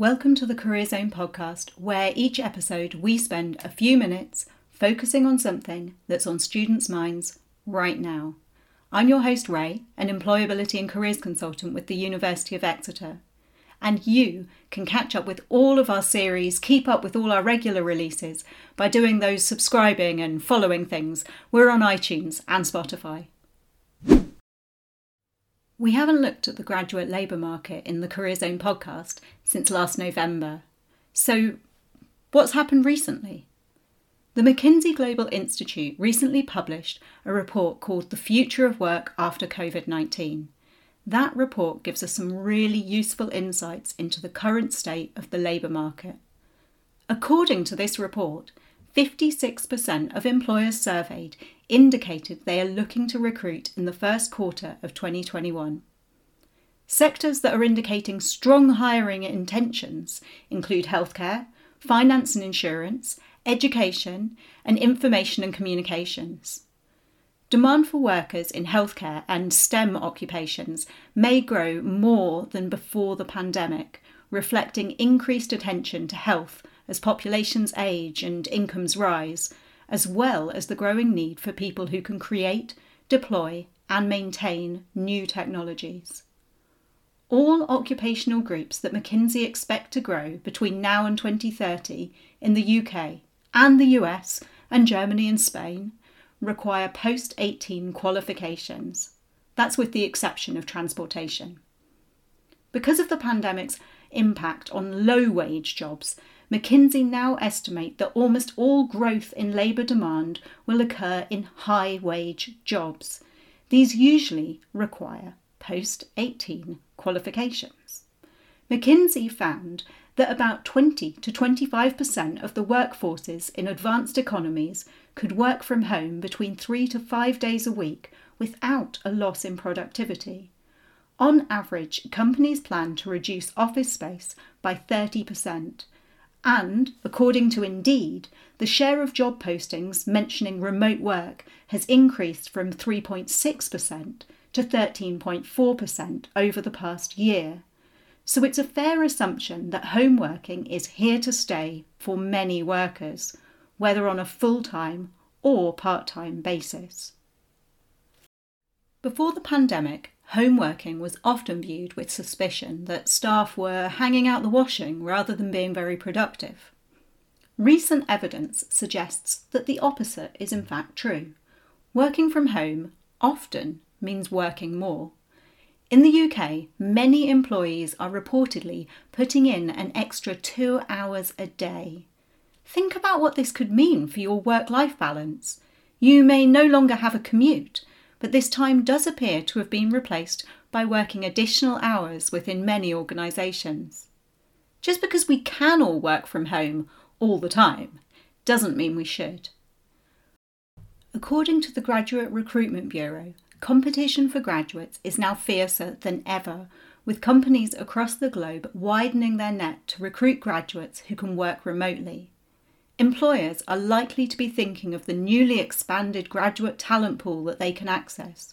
Welcome to the Career Zone podcast, where each episode we spend a few minutes focusing on something that's on students' minds right now. I'm your host, Ray, an employability and careers consultant with the University of Exeter. And you can catch up with all of our series, keep up with all our regular releases by doing those subscribing and following things. We're on iTunes and Spotify. We haven't looked at the graduate labour market in the Career Zone podcast since last November. So, what's happened recently? The McKinsey Global Institute recently published a report called The Future of Work After COVID 19. That report gives us some really useful insights into the current state of the labour market. According to this report, 56% of employers surveyed indicated they are looking to recruit in the first quarter of 2021. Sectors that are indicating strong hiring intentions include healthcare, finance and insurance, education, and information and communications. Demand for workers in healthcare and STEM occupations may grow more than before the pandemic, reflecting increased attention to health as populations age and incomes rise, as well as the growing need for people who can create, deploy, and maintain new technologies. All occupational groups that McKinsey expect to grow between now and 2030 in the UK and the US and Germany and Spain require post 18 qualifications. That's with the exception of transportation. Because of the pandemic's impact on low wage jobs, McKinsey now estimate that almost all growth in labour demand will occur in high wage jobs. These usually require post 18 qualifications. McKinsey found that about 20 to 25% of the workforces in advanced economies could work from home between three to five days a week without a loss in productivity. On average, companies plan to reduce office space by 30%, and, according to Indeed, the share of job postings mentioning remote work has increased from 3.6% to 13.4% over the past year. So it's a fair assumption that home working is here to stay for many workers, whether on a full time or part time basis. Before the pandemic, home working was often viewed with suspicion that staff were hanging out the washing rather than being very productive. Recent evidence suggests that the opposite is in fact true. Working from home often means working more. In the UK, many employees are reportedly putting in an extra two hours a day. Think about what this could mean for your work life balance. You may no longer have a commute, but this time does appear to have been replaced by working additional hours within many organisations. Just because we can all work from home all the time doesn't mean we should. According to the Graduate Recruitment Bureau, competition for graduates is now fiercer than ever, with companies across the globe widening their net to recruit graduates who can work remotely. Employers are likely to be thinking of the newly expanded graduate talent pool that they can access,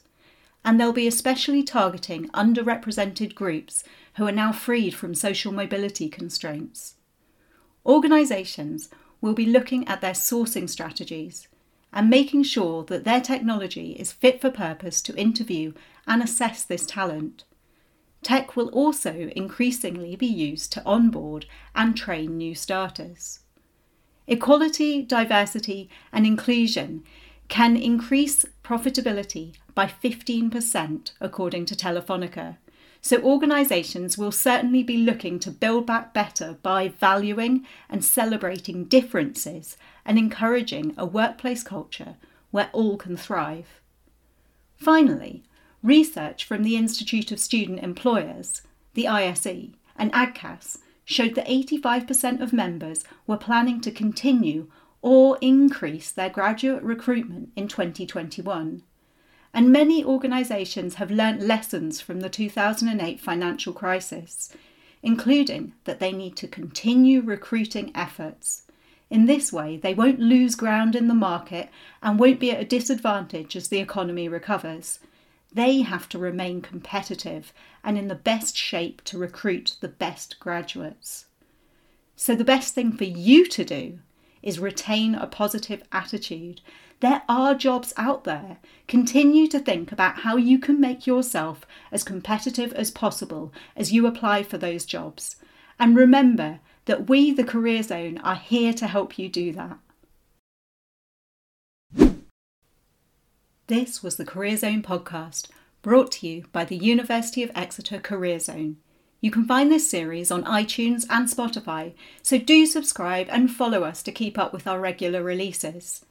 and they'll be especially targeting underrepresented groups who are now freed from social mobility constraints. Organisations will be looking at their sourcing strategies and making sure that their technology is fit for purpose to interview and assess this talent. Tech will also increasingly be used to onboard and train new starters. Equality, diversity, and inclusion can increase profitability by 15%, according to Telefonica. So, organisations will certainly be looking to build back better by valuing and celebrating differences and encouraging a workplace culture where all can thrive. Finally, research from the Institute of Student Employers, the ISE, and AGCAS showed that 85% of members were planning to continue or increase their graduate recruitment in 2021. And many organisations have learnt lessons from the 2008 financial crisis, including that they need to continue recruiting efforts. In this way, they won't lose ground in the market and won't be at a disadvantage as the economy recovers. They have to remain competitive and in the best shape to recruit the best graduates. So, the best thing for you to do is retain a positive attitude. There are jobs out there. Continue to think about how you can make yourself as competitive as possible as you apply for those jobs. And remember that we, the Career Zone, are here to help you do that. This was the Career Zone podcast, brought to you by the University of Exeter Career Zone. You can find this series on iTunes and Spotify, so do subscribe and follow us to keep up with our regular releases.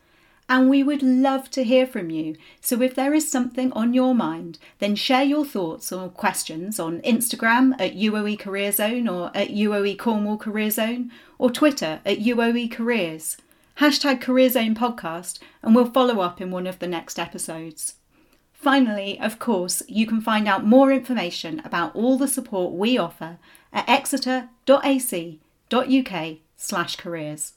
And we would love to hear from you, so if there is something on your mind, then share your thoughts or questions on Instagram at UOE Career Zone or at UOE Cornwall Career Zone, or Twitter at UOE Careers. Hashtag Career Zone Podcast, and we'll follow up in one of the next episodes. Finally, of course, you can find out more information about all the support we offer at exeter.ac.uk/careers.